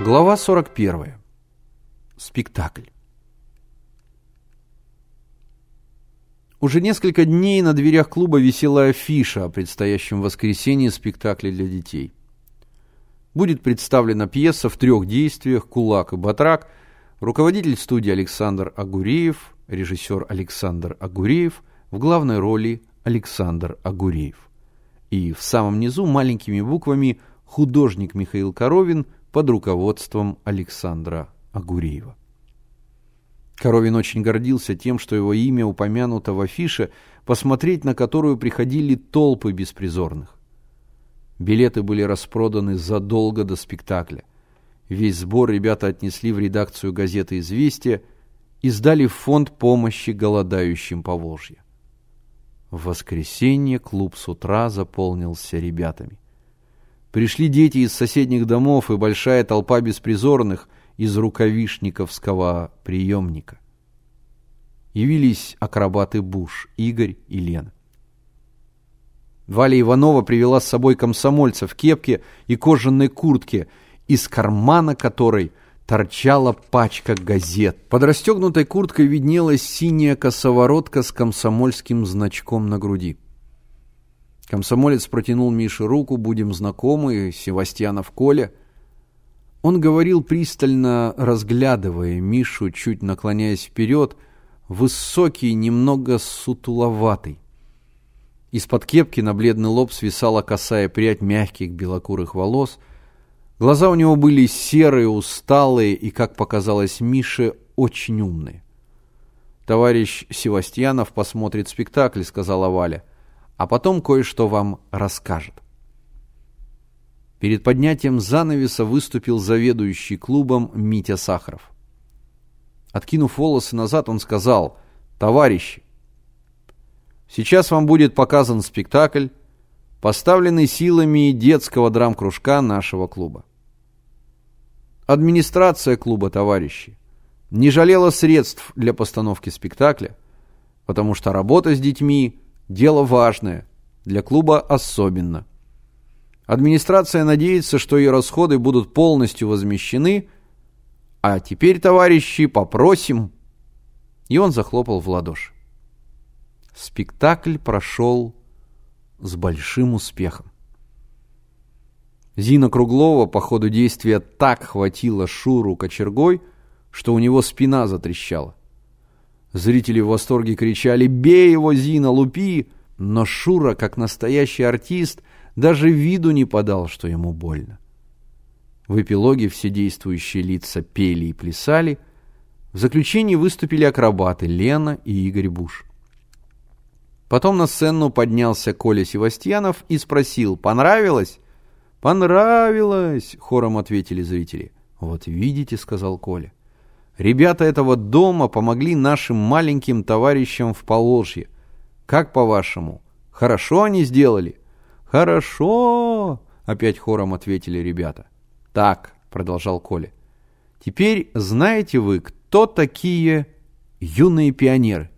Глава 41. Спектакль. Уже несколько дней на дверях клуба висела афиша о предстоящем воскресенье спектакле для детей. Будет представлена пьеса в трех действиях «Кулак и Батрак», руководитель студии Александр Агуреев, режиссер Александр Агуреев, в главной роли Александр Агуреев. И в самом низу маленькими буквами художник Михаил Коровин под руководством Александра Агуреева. Коровин очень гордился тем, что его имя упомянуто в афише, посмотреть на которую приходили толпы беспризорных. Билеты были распроданы задолго до спектакля. Весь сбор ребята отнесли в редакцию газеты «Известия» и сдали в фонд помощи голодающим по Волжье. В воскресенье клуб с утра заполнился ребятами. Пришли дети из соседних домов и большая толпа беспризорных из рукавишниковского приемника. Явились акробаты Буш, Игорь и Лена. Валя Иванова привела с собой комсомольца в кепке и кожаной куртке, из кармана которой торчала пачка газет. Под расстегнутой курткой виднелась синяя косоворотка с комсомольским значком на груди. Комсомолец протянул Мише руку, будем знакомы, Севастьянов Коля. Он говорил пристально, разглядывая Мишу, чуть наклоняясь вперед, высокий, немного сутуловатый. Из-под кепки на бледный лоб свисала косая прядь мягких белокурых волос. Глаза у него были серые, усталые и, как показалось Мише, очень умные. «Товарищ Севастьянов посмотрит спектакль», — сказала Валя а потом кое-что вам расскажет. Перед поднятием занавеса выступил заведующий клубом Митя Сахаров. Откинув волосы назад, он сказал, «Товарищи, сейчас вам будет показан спектакль, поставленный силами детского драм-кружка нашего клуба. Администрация клуба, товарищи, не жалела средств для постановки спектакля, потому что работа с детьми – Дело важное, для клуба особенно. Администрация надеется, что ее расходы будут полностью возмещены, а теперь, товарищи, попросим. И он захлопал в ладоши. Спектакль прошел с большим успехом. Зина Круглова по ходу действия так хватила Шуру кочергой, что у него спина затрещала. Зрители в восторге кричали «Бей его, Зина, лупи!» Но Шура, как настоящий артист, даже виду не подал, что ему больно. В эпилоге все действующие лица пели и плясали. В заключении выступили акробаты Лена и Игорь Буш. Потом на сцену поднялся Коля Севастьянов и спросил «Понравилось?» «Понравилось!» — хором ответили зрители. «Вот видите», — сказал Коля. Ребята этого дома помогли нашим маленьким товарищам в Поволжье. Как по-вашему, хорошо они сделали? Хорошо, опять хором ответили ребята. Так, продолжал Коля. Теперь знаете вы, кто такие юные пионеры?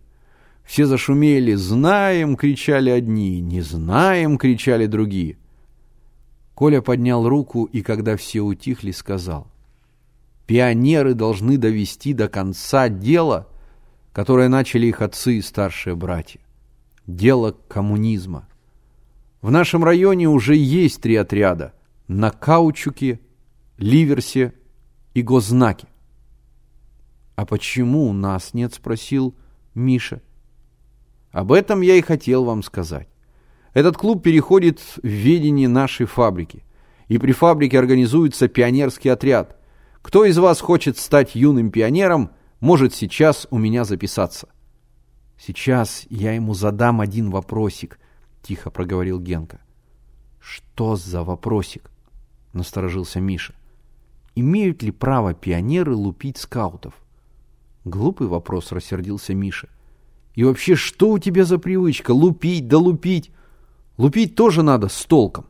Все зашумели «Знаем!» — кричали одни, «Не знаем!» — кричали другие. Коля поднял руку и, когда все утихли, сказал Пионеры должны довести до конца дело, которое начали их отцы и старшие братья. Дело коммунизма. В нашем районе уже есть три отряда – на Каучуке, Ливерсе и Гознаке. «А почему у нас нет?» – спросил Миша. Об этом я и хотел вам сказать. Этот клуб переходит в ведение нашей фабрики. И при фабрике организуется пионерский отряд – кто из вас хочет стать юным пионером, может сейчас у меня записаться. Сейчас я ему задам один вопросик, тихо проговорил Генка. Что за вопросик? Насторожился Миша. Имеют ли право пионеры лупить скаутов? Глупый вопрос, рассердился Миша. И вообще, что у тебя за привычка? Лупить да лупить. Лупить тоже надо с толком.